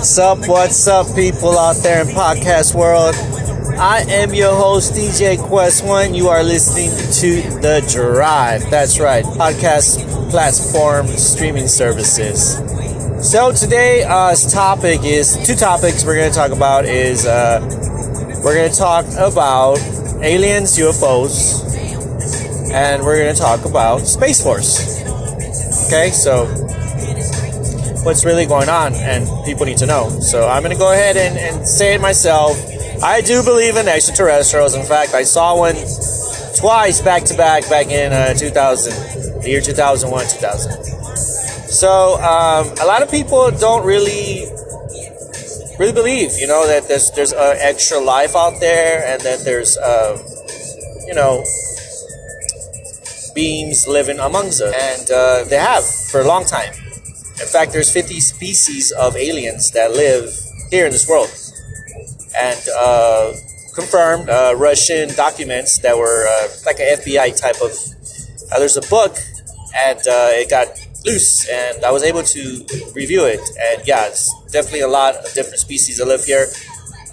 What's up? What's up, people out there in podcast world? I am your host, DJ Quest One. You are listening to The Drive. That's right, podcast platform streaming services. So today's uh, topic is two topics we're going to talk about is uh, we're going to talk about aliens, UFOs, and we're going to talk about Space Force. Okay, so what's really going on, and people need to know. So I'm going to go ahead and, and say it myself. I do believe in extraterrestrials. In fact, I saw one twice back to back back in uh, 2000, the year 2001, 2000. So um, a lot of people don't really really believe, you know, that there's there's uh, extra life out there, and that there's uh, you know beings living amongst us, and uh, they have for a long time. In fact, there's 50 species of aliens that live here in this world, and uh, confirmed uh, Russian documents that were uh, like an FBI type of. Uh, there's a book, and uh, it got loose, and I was able to review it. And yeah, it's definitely a lot of different species that live here.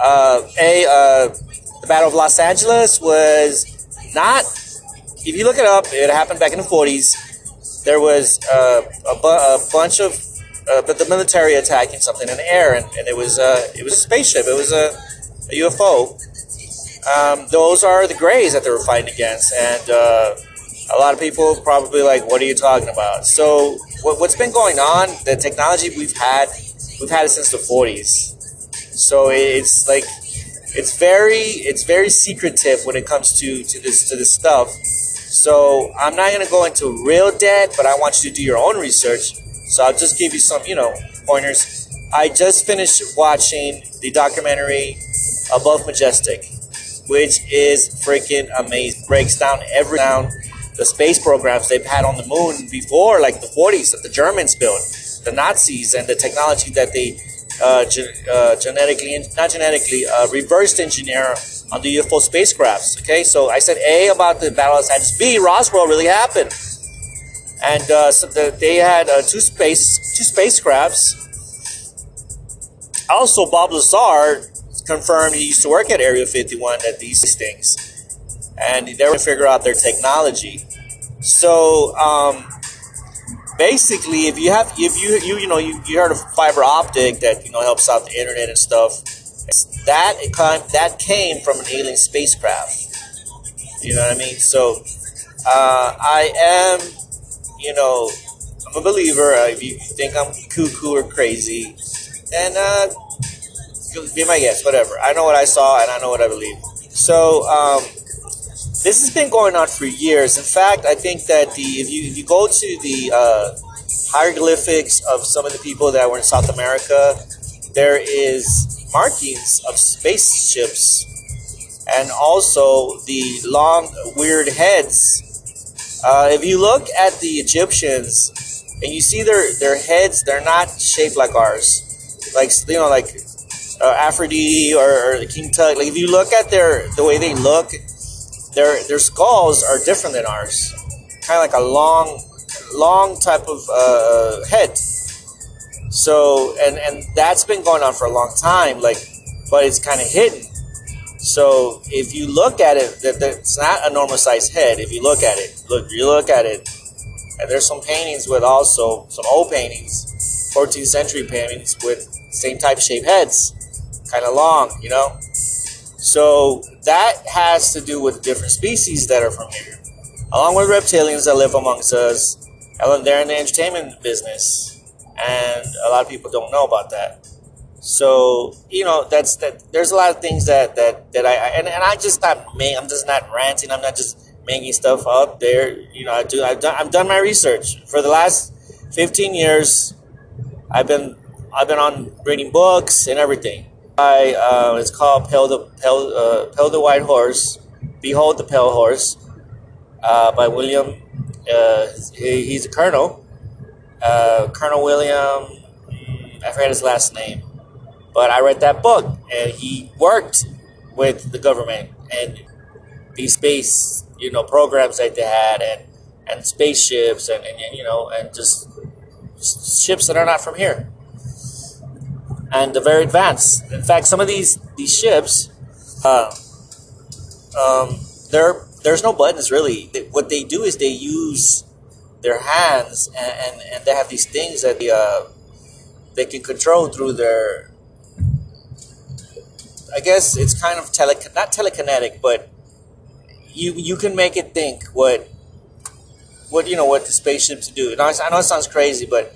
a the Battle of Los Angeles was not. If you look it up, it happened back in the 40s there was uh, a, bu- a, bunch of uh, but the military attacking something in the air, and, and it was uh, it was a spaceship. It was a, a UFO. Um, those are the Greys that they were fighting against, and uh, a lot of people probably like, "What are you talking about?" So what, what's been going on? The technology we've had, we've had it since the 40s. So it's like it's very it's very secretive when it comes to to this to this stuff so I'm not going to go into real debt, but I want you to do your own research. So I'll just give you some, you know, pointers. I just finished watching the documentary Above Majestic, which is freaking amazing. Breaks down every down the space programs they've had on the moon before, like the 40s that the Germans built, the Nazis, and the technology that they uh, ge- uh, genetically, not genetically, uh, reversed engineer on the UFO spacecrafts. Okay, so I said A about the Battle of Angeles. B, Roswell really happened, and uh, so the, they had uh, two space two spacecrafts. Also, Bob Lazar confirmed he used to work at Area 51 at these things, and they were figure out their technology. So. Um, basically, if you have, if you you you know you, you heard of fiber optic that you know helps out the internet and stuff, that that came from an alien spacecraft. You know what I mean? So uh, I am, you know, I'm a believer. Uh, if you think I'm cuckoo or crazy, then uh, be my guest. Whatever. I know what I saw and I know what I believe. So. Um, this has been going on for years. In fact, I think that the if you if you go to the uh, hieroglyphics of some of the people that were in South America, there is markings of spaceships, and also the long weird heads. Uh, if you look at the Egyptians and you see their their heads, they're not shaped like ours, like you know, like uh, Aphrodite or, or King Tut. Like if you look at their the way they look their their skulls are different than ours. Kind of like a long, long type of uh, head. So and and that's been going on for a long time. Like, but it's kind of hidden. So if you look at it, that it's not a normal sized head. If you look at it, look, you look at it, and there's some paintings with also some old paintings, 14th century paintings with same type shape heads, kind of long, you know. So that has to do with different species that are from here, along with reptilians that live amongst us. And they're in the entertainment business, and a lot of people don't know about that. So you know that's that. There's a lot of things that that that I and, and I just not I'm just not ranting. I'm not just making stuff up. There, you know, I do. I've done. I've done my research for the last 15 years. I've been I've been on reading books and everything i uh, it's called Pale the Pale, uh, Pale the White Horse, Behold the Pale Horse, uh, by William. Uh, he, he's a colonel, uh, Colonel William. I forget his last name, but I read that book, and he worked with the government and these space, you know, programs that they had, and and spaceships, and, and, you know, and just ships that are not from here. and they're very advanced. In fact, some of these these ships, uh, um, there there's no buttons really. What they do is they use their hands, and, and, and they have these things that they, uh, they can control through their. I guess it's kind of tele not telekinetic, but you you can make it think what what you know what the spaceships do. And I, know it sounds crazy, but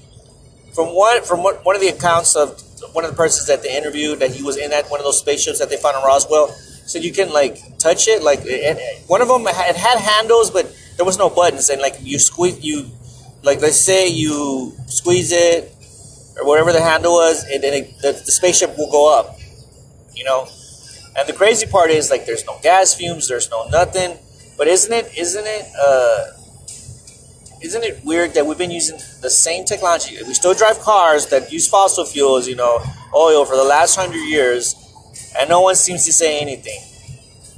from what from what one of the accounts of one of the persons that they interviewed that he was in that one of those spaceships that they found in Roswell said you can like touch it like it, one of them it had handles but there was no buttons and like you squeeze you like let's say you squeeze it or whatever the handle was and then it, the, the spaceship will go up you know and the crazy part is like there's no gas fumes there's no nothing but isn't it isn't it uh isn't it weird that we've been using the same technology? We still drive cars that use fossil fuels, you know, oil for the last hundred years, and no one seems to say anything.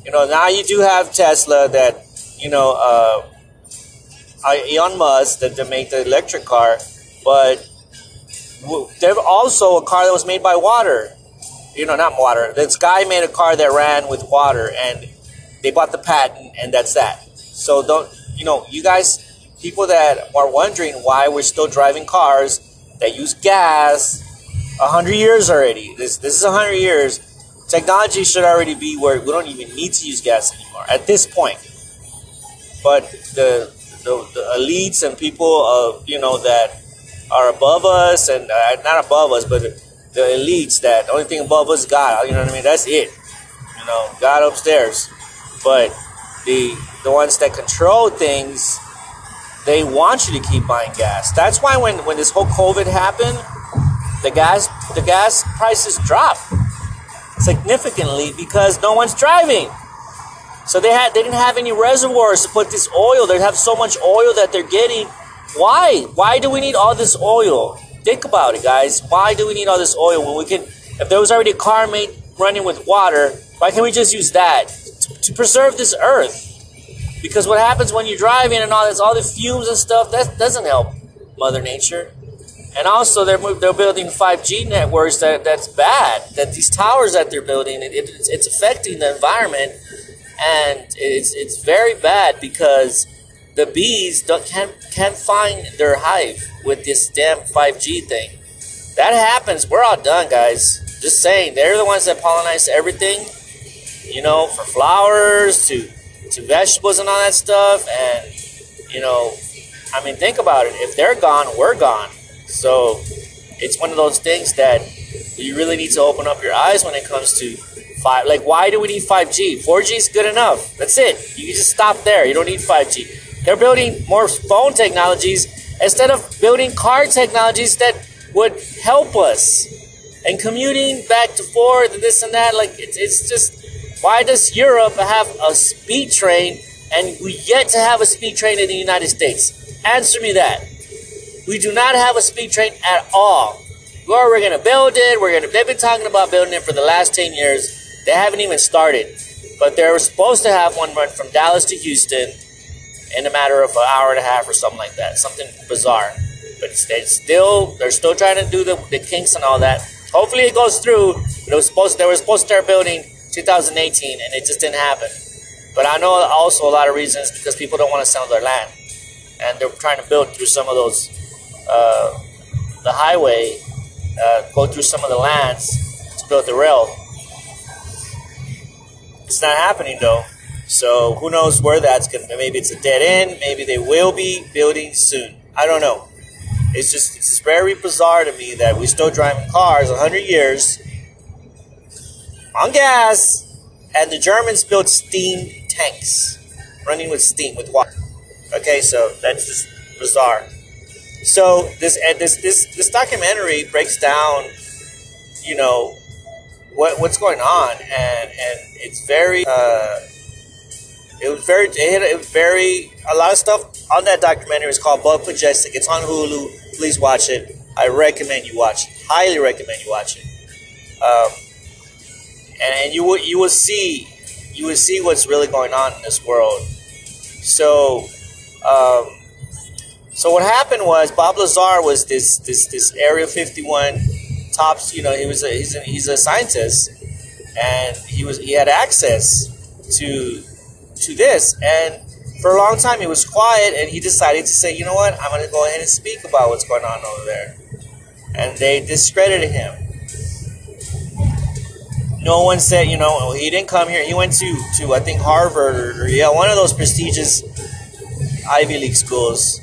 You know, now you do have Tesla that, you know, uh, Elon Musk that make the electric car, but there's also a car that was made by water. You know, not water. This guy made a car that ran with water, and they bought the patent, and that's that. So don't, you know, you guys people that are wondering why we're still driving cars that use gas a 100 years already. This this is a 100 years. Technology should already be where we don't even need to use gas anymore at this point. But the the, the elites and people of you know that are above us and uh, not above us, but the elites that the only thing above us God. You know what I mean? That's it. You know, God upstairs. But the the ones that control things they want you to keep buying gas. That's why when, when this whole COVID happened, the gas the gas prices dropped significantly because no one's driving. So they had they didn't have any reservoirs to put this oil. They have so much oil that they're getting. Why? Why do we need all this oil? Think about it, guys. Why do we need all this oil when we can? If there was already a car made running with water, why can't we just use that to, to preserve this earth? Because what happens when you're driving and all this, all the fumes and stuff, that doesn't help Mother Nature. And also, they're they're building 5G networks that that's bad. That these towers that they're building, it, it, it's affecting the environment, and it's it's very bad because the bees can't can't find their hive with this damn 5G thing. That happens, we're all done, guys. Just saying, they're the ones that pollinize everything. You know, for flowers to to vegetables and all that stuff. And, you know, I mean, think about it. If they're gone, we're gone. So it's one of those things that you really need to open up your eyes when it comes to five. Like, why do we need 5G? 4G is good enough. That's it. You just stop there. You don't need 5G. They're building more phone technologies instead of building car technologies that would help us. And commuting back to forth and this and that, like, it's, it's just why does Europe have a speed train and we yet to have a speed train in the United States? Answer me that. We do not have a speed train at all. Where we're gonna build it, we're gonna they've been talking about building it for the last 10 years. They haven't even started. But they were supposed to have one run from Dallas to Houston in a matter of an hour and a half or something like that. Something bizarre. But it's still they're still trying to do the, the kinks and all that. Hopefully it goes through. But it was supposed they were supposed to start building 2018, and it just didn't happen. But I know also a lot of reasons because people don't want to sell their land, and they're trying to build through some of those, uh, the highway, uh, go through some of the lands to build the rail. It's not happening though, so who knows where that's going to Maybe it's a dead end. Maybe they will be building soon. I don't know. It's just it's just very bizarre to me that we're still driving cars 100 years on gas, and the Germans built steam tanks running with steam with water. Okay, so that's just bizarre. So this this this this documentary breaks down, you know, what what's going on, and and it's very. Uh, it was very. It, had, it was very. A lot of stuff on that documentary is called Above Majestic. It's on Hulu. Please watch it. I recommend you watch it. Highly recommend you watch it. Um, and, and you will you will see you will see what's really going on in this world. So, um, so what happened was Bob Lazar was this this this Area 51 tops. You know, he was a, he's a, he's a scientist, and he was he had access to to this. And for a long time, he was quiet, and he decided to say, you know what, I'm going to go ahead and speak about what's going on over there. And they discredited him. No one said, you know, he didn't come here. He went to, to I think, Harvard or, or yeah, one of those prestigious Ivy League schools.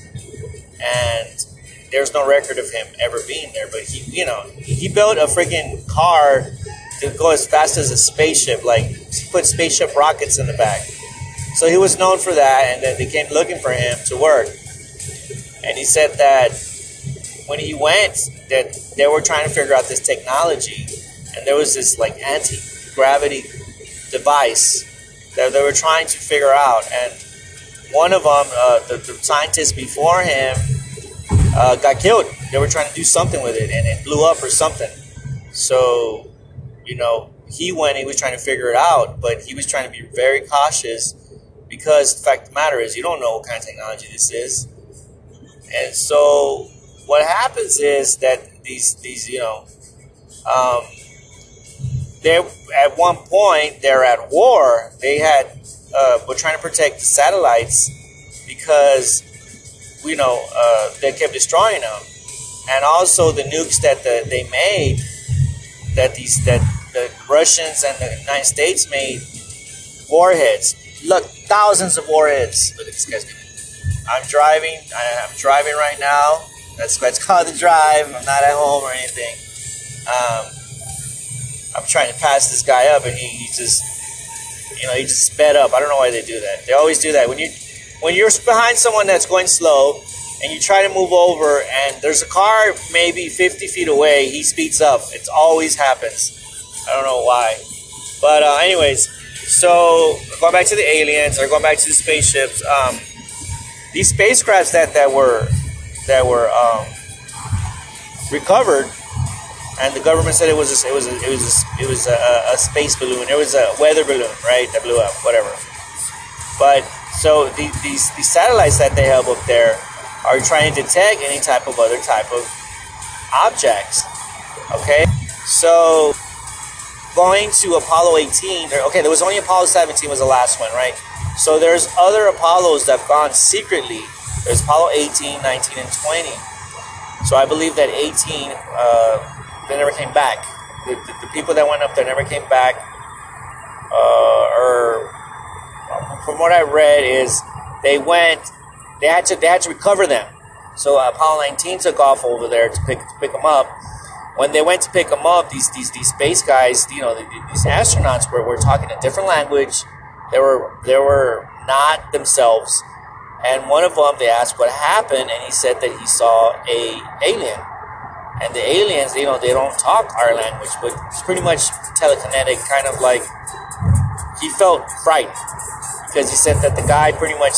And there's no record of him ever being there. But he, you know, he built a freaking car to go as fast as a spaceship. Like, put spaceship rockets in the back. So he was known for that, and then they came looking for him to work. And he said that when he went, that they were trying to figure out this technology, and there was this like anti gravity device that they were trying to figure out. And one of them, uh, the, the scientists before him, uh, got killed. They were trying to do something with it, and it blew up or something. So, you know, he went. He was trying to figure it out, but he was trying to be very cautious because the fact of the matter is you don't know what kind of technology this is and so what happens is that these these you know um, they at one point they're at war they had uh, were trying to protect the satellites because you know uh, they kept destroying them and also the nukes that the, they made that these that the Russians and the United States made warheads look thousands of warheads. Look at this guy's. I'm driving. I, am driving right now. That's that's called the drive. I'm not at home or anything. Um, I'm trying to pass this guy up, and he, he just, you know, he just sped up. I don't know why they do that. They always do that when you when you're behind someone that's going slow and you try to move over and there's a car maybe 50 feet away he speeds up it always happens i don't know why but uh, anyways so going back to the aliens or going back to the spaceships, um, these spacecrafts that, that were that were um, recovered, and the government said it was a, it was a, it was a, it was a, a space balloon. It was a weather balloon, right? That blew up, whatever. But so the, these these satellites that they have up there are trying to detect any type of other type of objects. Okay, so going to Apollo 18, okay, there was only Apollo 17 was the last one, right? So there's other Apollos that have gone secretly. There's Apollo 18, 19, and 20. So I believe that 18, uh, they never came back. The, the, the, people that went up there never came back. Uh, or from what I read is they went, they had to, they had to recover them. So uh, Apollo 19 took off over there to pick, to pick them up when they went to pick them up, these these these space guys, you know, these astronauts were, were talking a different language. They were they were not themselves. And one of them, they asked what happened, and he said that he saw a alien. And the aliens, you know, they don't talk our language, but it's pretty much telekinetic, kind of like he felt frightened because he said that the guy pretty much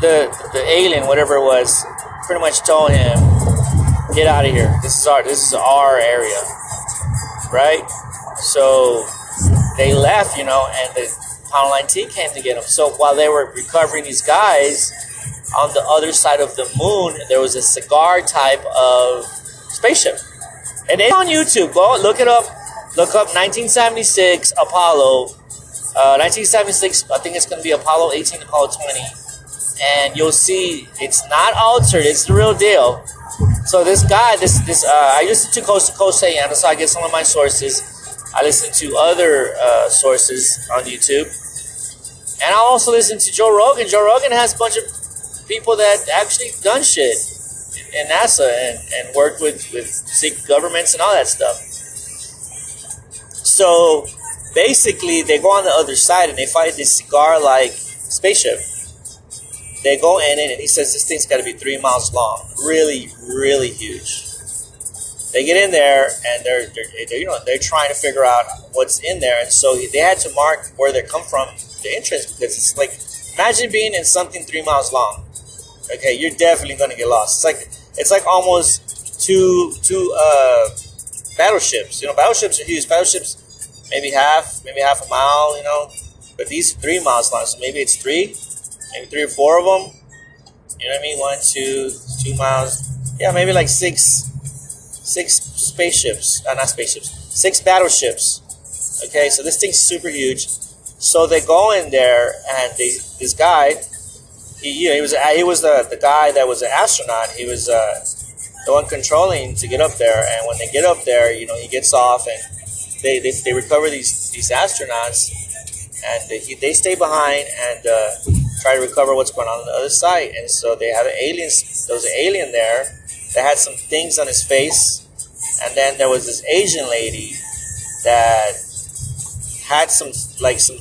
the the alien, whatever it was, pretty much told him get out of here. This is our this is our area, right? So they left, you know, and the Apollo 19 came to get them. So while they were recovering these guys, on the other side of the moon, there was a cigar type of spaceship, and it's on YouTube. Go look it up. Look up 1976 Apollo. Uh, 1976, I think it's going to be Apollo 18, Apollo 20, and you'll see it's not altered. It's the real deal so this guy, this this uh, I listen to Coast to Coast AM, so I get some of my sources. I listen to other uh, sources on YouTube, and I also listen to Joe Rogan. Joe Rogan has a bunch of people that actually done shit in NASA and, and worked with with secret governments and all that stuff. So basically, they go on the other side and they find this cigar-like spaceship they go in it, and he says this thing's got to be three miles long, really, really huge. They get in there, and they're, they're, they're, you know they're trying to figure out what's in there, and so they had to mark where they come from, the entrance, because it's like imagine being in something three miles long. Okay, you're definitely to get lost. It's like it's like almost two two uh, battleships. You know, battleships are huge. Battleships maybe half, maybe half a mile. You know, but these three miles long, so maybe it's three maybe three or four of them. You know what I mean? One, two, two miles. Yeah, maybe like six, six spaceships, uh, not spaceships, six battleships. Okay, so this thing's super huge. So they go in there, and they, this guy, he, you know, he was he was the, the guy that was an astronaut. He was uh, the one controlling to get up there. And when they get up there, you know, he gets off, and they they, they recover these these astronauts, and they, they stay behind and uh, try to recover what's going on on the other side. And so they have an alien. There was an alien there that had some things on his face, and then there was this Asian lady that had some like some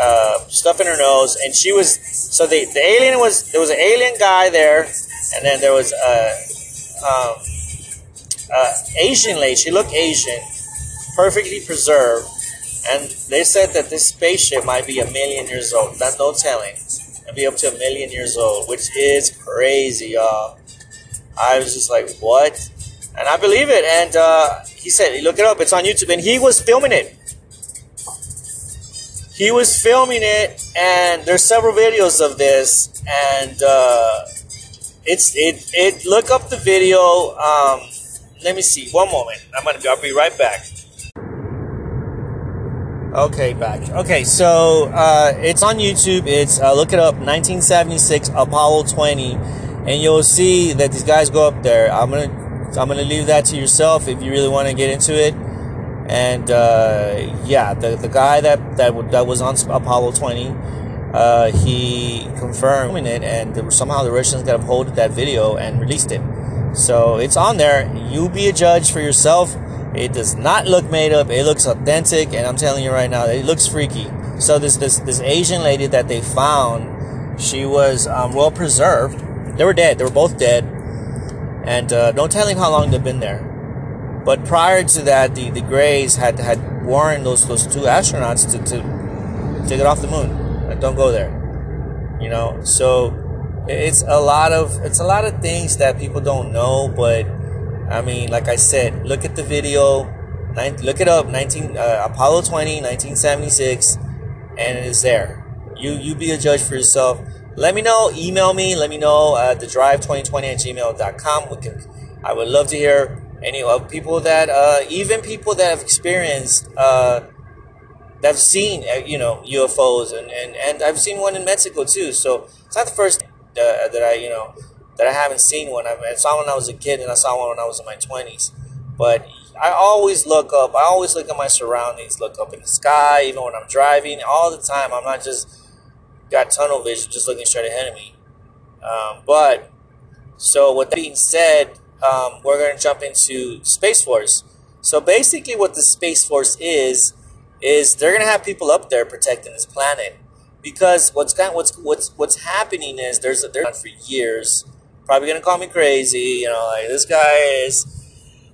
uh, stuff in her nose, and she was so the the alien was there was an alien guy there, and then there was a um, uh, Asian lady. She looked Asian, perfectly preserved, and they said that this spaceship might be a million years old. That's no telling. And be up to a million years old, which is crazy, y'all. I was just like, what? And I believe it. And uh, he said, look it up. It's on YouTube. And he was filming it he was filming it, and there's several videos of this, and uh, it's it it. Look up the video. Um, let me see. One moment. I'm gonna. I'll be right back. Okay, back. Okay, so uh, it's on YouTube. It's uh, look it up. 1976 Apollo 20, and you'll see that these guys go up there. I'm gonna I'm gonna leave that to yourself if you really want to get into it and uh, yeah, the, the guy that, that that was on Apollo 20, uh, he confirmed it, and somehow the Russians got a hold of that video and released it. So it's on there. You be a judge for yourself. It does not look made up. It looks authentic, and I'm telling you right now, it looks freaky. So this this this Asian lady that they found, she was um, well preserved. They were dead. They were both dead, and uh, no telling how long they've been there. But prior to that, the, the Greys had had warned those those two astronauts to, to take it off the moon. Don't go there. You know, so it's a lot of it's a lot of things that people don't know. But I mean, like I said, look at the video. Look it up. 19 uh, Apollo 20, 1976, and it is there. You you be a judge for yourself. Let me know. Email me. Let me know at the drive 2020 at gmail.com. We can, I would love to hear any of people that uh, even people that have experienced uh, that have seen uh, you know UFOs and, and, and I've seen one in Mexico too. So it's not the first uh, that I you know that I haven't seen one. I, saw one when I was a kid and I saw one when I was in my twenties. But I always look up. I always look at my surroundings. Look up in the sky, even when I'm driving. All the time. I'm not just got tunnel vision, just looking straight ahead of me. Um, but so with that being said um, we're going to jump into Space Force. So basically, what the Space Force is is they're going to have people up there protecting this planet because what's got, what's what's what's happening is there's a, they're for years probably to call me crazy. You know, like this guy is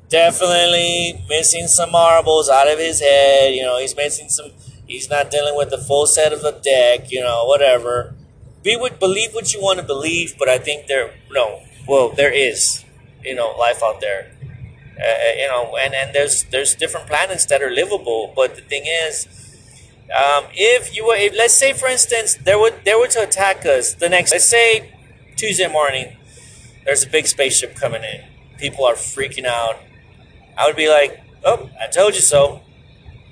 definitely missing some marbles out of his head. You know, he's missing some. He's not dealing with the full set of the deck. You know, whatever. Be what believe what you want to believe, but I think there no. Well, there is you know life out there uh, uh, you know and and there's there's different planets that are livable but the thing is um, if you were if let's say for instance they would they were to attack us the next let's say tuesday morning there's a big spaceship coming in people are freaking out i would be like oh i told you so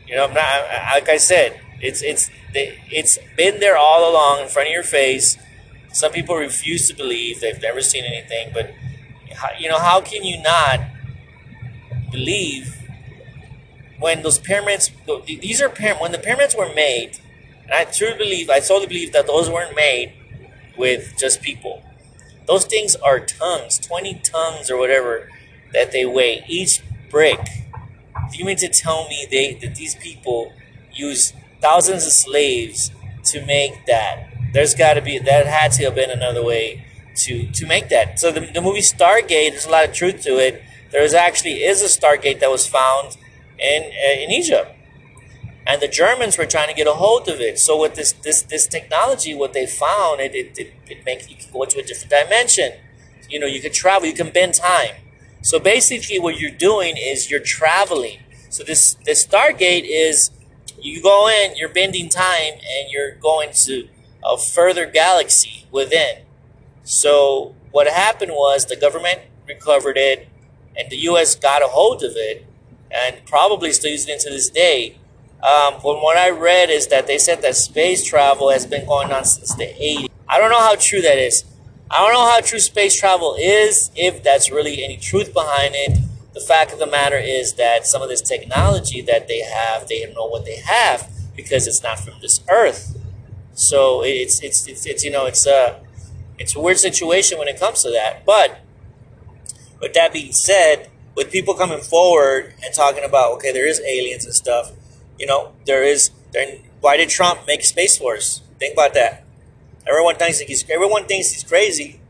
you know i'm not like i said it's it's it's been there all along in front of your face some people refuse to believe they've never seen anything but you know, how can you not believe when those pyramids? These are pyramids. When the pyramids were made, and I truly believe, I solely believe that those weren't made with just people. Those things are tons, twenty tons or whatever that they weigh each brick. Do you mean to tell me they that these people use thousands of slaves to make that? There's got to be that had to have been another way to to make that. So the, the movie Stargate, there's a lot of truth to it. There actually is a Stargate that was found in uh, in Egypt, and the Germans were trying to get a hold of it. So with this this this technology, what they found, it it, it, it you can go into a different dimension. You know, you can travel, you can bend time. So basically, what you're doing is you're traveling. So this this Stargate is you go in, you're bending time, and you're going to a further galaxy within. So what happened was the government recovered it, and the U.S. got a hold of it, and probably still using it to this day. Um, from what I read is that they said that space travel has been going on since the 80s. I don't know how true that is. I don't know how true space travel is, if that's really any truth behind it. The fact of the matter is that some of this technology that they have, they don't know what they have because it's not from this earth. So it's it's it's, it's you know it's a it's a weird situation when it comes to that. But with that being said, with people coming forward and talking about okay, there is aliens and stuff, you know, there is. There, why did Trump make Space Force? Think about that. Everyone thinks he's everyone thinks he's crazy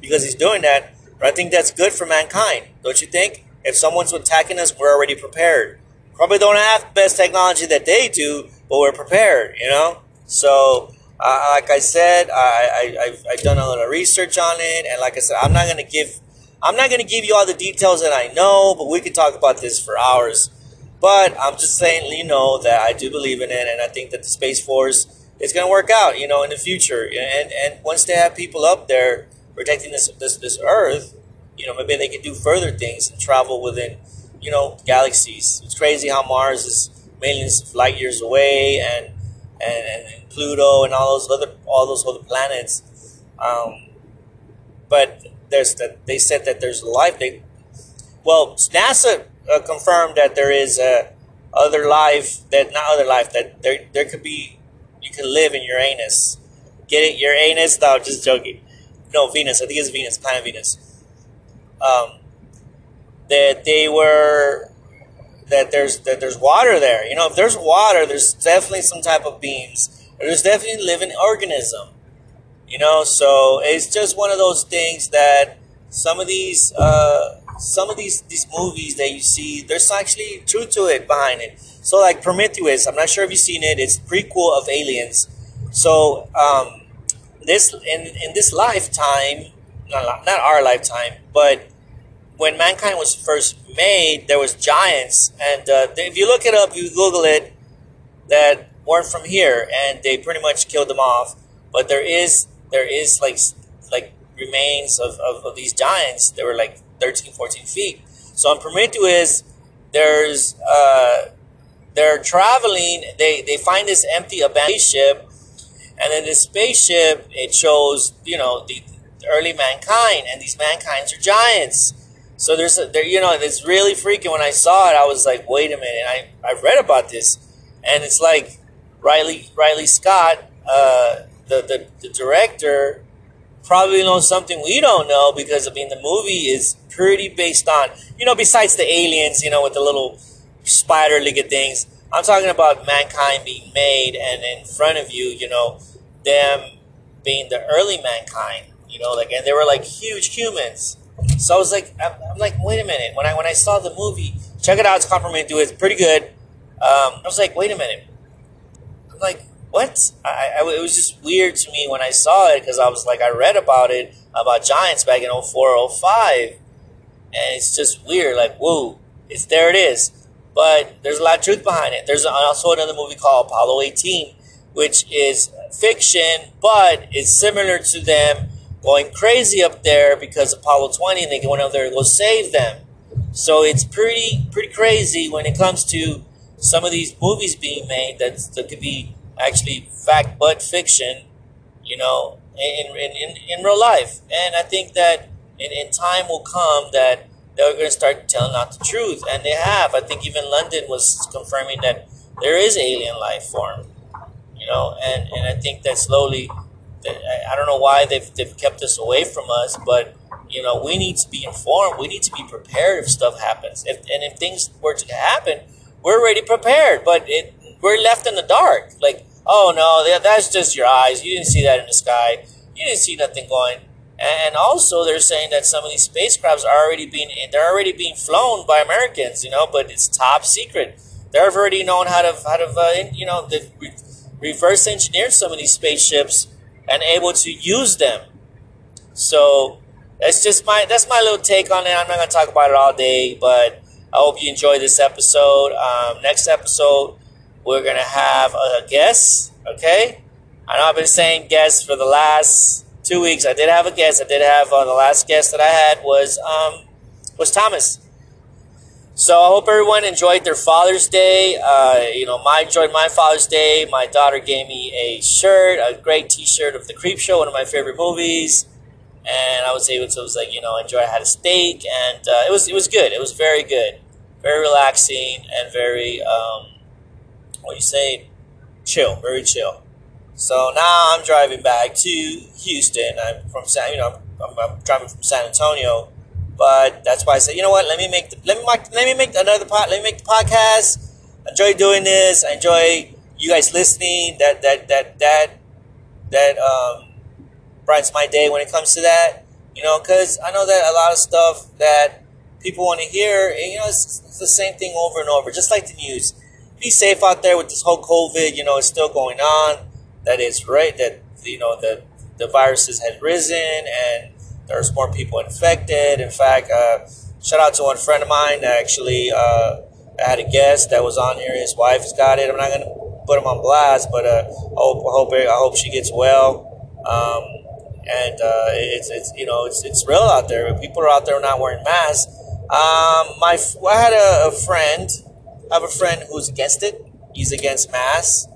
because he's doing that. But I think that's good for mankind, don't you think? If someone's attacking us, we're already prepared. Probably don't have the best technology that they do, but we're prepared. You know. So, uh, like I said, I, I have I've done a little research on it, and like I said, I'm not gonna give I'm not gonna give you all the details that I know, but we could talk about this for hours. But I'm just saying, you know, that I do believe in it, and I think that the Space Force is going to work out, you know, in the future. And and once they have people up there protecting this this this Earth, you know, maybe they can do further things and travel within, you know, galaxies. It's crazy how Mars is millions of light years away, and and, and Pluto and all those other all those other planets. Um, but there's that they said that there's life. They well, NASA uh, confirmed that there is uh, other life that not other life that there there could be you can live in Uranus. Get it, your Uranus? No, just joking. No, Venus. I think it's Venus, planet Venus. Um, that they were that there's that there's water there. You know, if there's water, there's definitely some type of beings. There's definitely living organism. You know, so it's just one of those things that some of these uh, some of these these movies that you see, there's actually truth to it behind it. So like Prometheus, I'm not sure if you've seen it. It's prequel of Aliens. So um, this in in this lifetime, not not our lifetime, but when mankind was first made, there was giants, and uh, if you look it up, you Google it, that weren't from here, and they pretty much killed them off. But there is there is like like remains of, of, of these giants. that were like 13, 14 feet. So on Prometheus, there's uh, they're traveling. They they find this empty abandoned ship, and then this spaceship it shows you know the early mankind, and these mankind's are giants. So there's a, there you know it's really freaking. When I saw it, I was like, wait a minute. I I read about this, and it's like Riley Riley Scott, uh, the, the the director probably know something we don't know because I mean the movie is pretty based on you know besides the aliens you know with the little spider legged things I'm talking about mankind being made and in front of you you know them being the early mankind you know like and they were like huge humans. So I was like I'm, I'm like wait a minute. When I when I saw the movie check it out it's compliment to it's pretty good. Um, I was like wait a minute. I'm like what? I, I, it was just weird to me when I saw it because I was like, I read about it, about Giants back in 04, 05. And it's just weird. Like, whoa, it's there it is. But there's a lot of truth behind it. There's also another movie called Apollo 18, which is fiction, but it's similar to them going crazy up there because Apollo 20 and they go up there to go save them. So it's pretty pretty crazy when it comes to some of these movies being made that, that could be actually fact but fiction, you know, in, in, in, in real life. And I think that in, in time will come that they're going to start telling out the truth. And they have. I think even London was confirming that there is alien life form, you know, and, and I think that slowly, I don't know why they've, they've kept this away from us, but you know, we need to be informed. We need to be prepared if stuff happens. If, and if things were to happen, we're already prepared. But it, we're left in the dark. Like, oh no, that's just your eyes. You didn't see that in the sky. You didn't see nothing going. And also, they're saying that some of these spacecrafts are already being they're already being flown by Americans, you know, but it's top secret. They've already known how to how to uh, you know the re- reverse engineer some of these spaceships and able to use them. So that's just my that's my little take on it. I'm not gonna talk about it all day, but I hope you enjoy this episode. Um, next episode, we're gonna have a guest. Okay, I know I've been saying guests for the last two weeks. I did have a guest. I did have uh, the last guest that I had was um, was Thomas. So I hope everyone enjoyed their Father's Day. Uh, you know, I enjoyed my Father's Day. My daughter gave me a shirt, a great T-shirt of The Creep Show, one of my favorite movies, and I was able to. Was like you know, enjoy. I had a steak, and uh, it was it was good. It was very good, very relaxing, and very um, what you say, chill, very chill. So now I'm driving back to Houston. I'm from San, you know, I'm, I'm driving from San Antonio but that's why I said, you know what? Let me make the, let me let me make another pod. Let me make the podcast. I enjoy doing this. I enjoy you guys listening. That that that that that um, brightens my day when it comes to that. You know, because I know that a lot of stuff that people want to hear, you know, it's, it's the same thing over and over, just like the news. Be safe out there with this whole COVID. You know, it's still going on. That is right. That you know the the viruses had risen and there's more people infected. In fact, uh, shout out to one friend of mine. Actually, uh, I had a guest that was on here. His wife's got it. I'm not gonna put him on blast, but uh, I hope I hope I hope she gets well. Um, and uh, it's it's you know it's it's real out there. People are out there not wearing masks. Um, my I had a, a friend. I have a friend who's against it. He's against masks.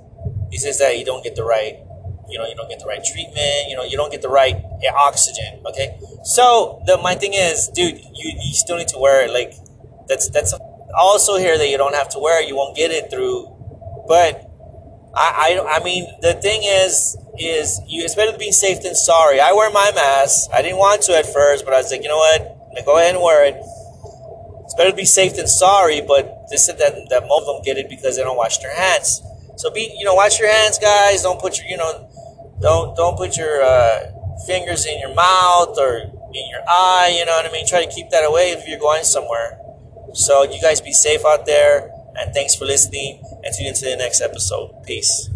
He says that you don't get the right you know you don't get the right treatment you know you don't get the right oxygen okay? So the my thing is dude you, you still need to wear it like that's that's also here that you don't have to wear you won't get it through but I, I, I mean the thing is is you it's better to be safe than sorry. I wear my mask. I didn't want to at first but I was like you know what? Go ahead and wear it. It's better to be safe than sorry but this said that that most of them get it because they don't wash their hands so be you know wash your hands guys don't put your you know don't don't put your uh, fingers in your mouth or in your eye. You know what I mean. Try to keep that away if you're going somewhere. So you guys be safe out there, and thanks for listening. And tune into the next episode. Peace.